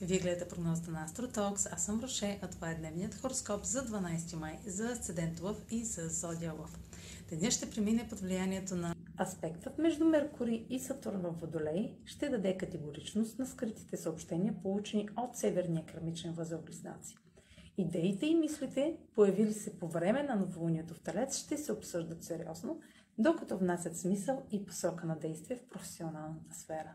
Вие гледате прогнозата на Астротокс. Аз съм Роше, а това е дневният хороскоп за 12 май за Асцендент Лъв и за Зодия Лъв. Денят ще премине под влиянието на Аспектът между Меркурий и Сатурн в Водолей ще даде категоричност на скритите съобщения, получени от Северния кърмичен възел Близнаци. Идеите и мислите, появили се по време на новолунието в Телец, ще се обсъждат сериозно, докато внасят смисъл и посока на действие в професионалната сфера.